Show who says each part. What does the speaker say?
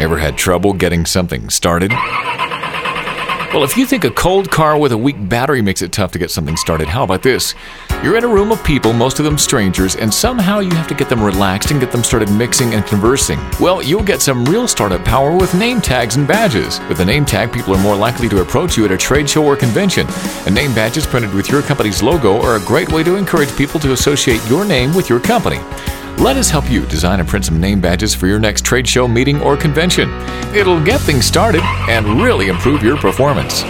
Speaker 1: Ever had trouble getting something started? Well, if you think a cold car with a weak battery makes it tough to get something started, how about this? You're in a room of people, most of them strangers, and somehow you have to get them relaxed and get them started mixing and conversing. Well, you'll get some real startup power with name tags and badges. With a name tag, people are more likely to approach you at a trade show or convention. And name badges printed with your company's logo are a great way to encourage people to associate your name with your company. Let us help you design and print some name badges for your next trade show, meeting, or convention. It'll get things started and really improve your performance.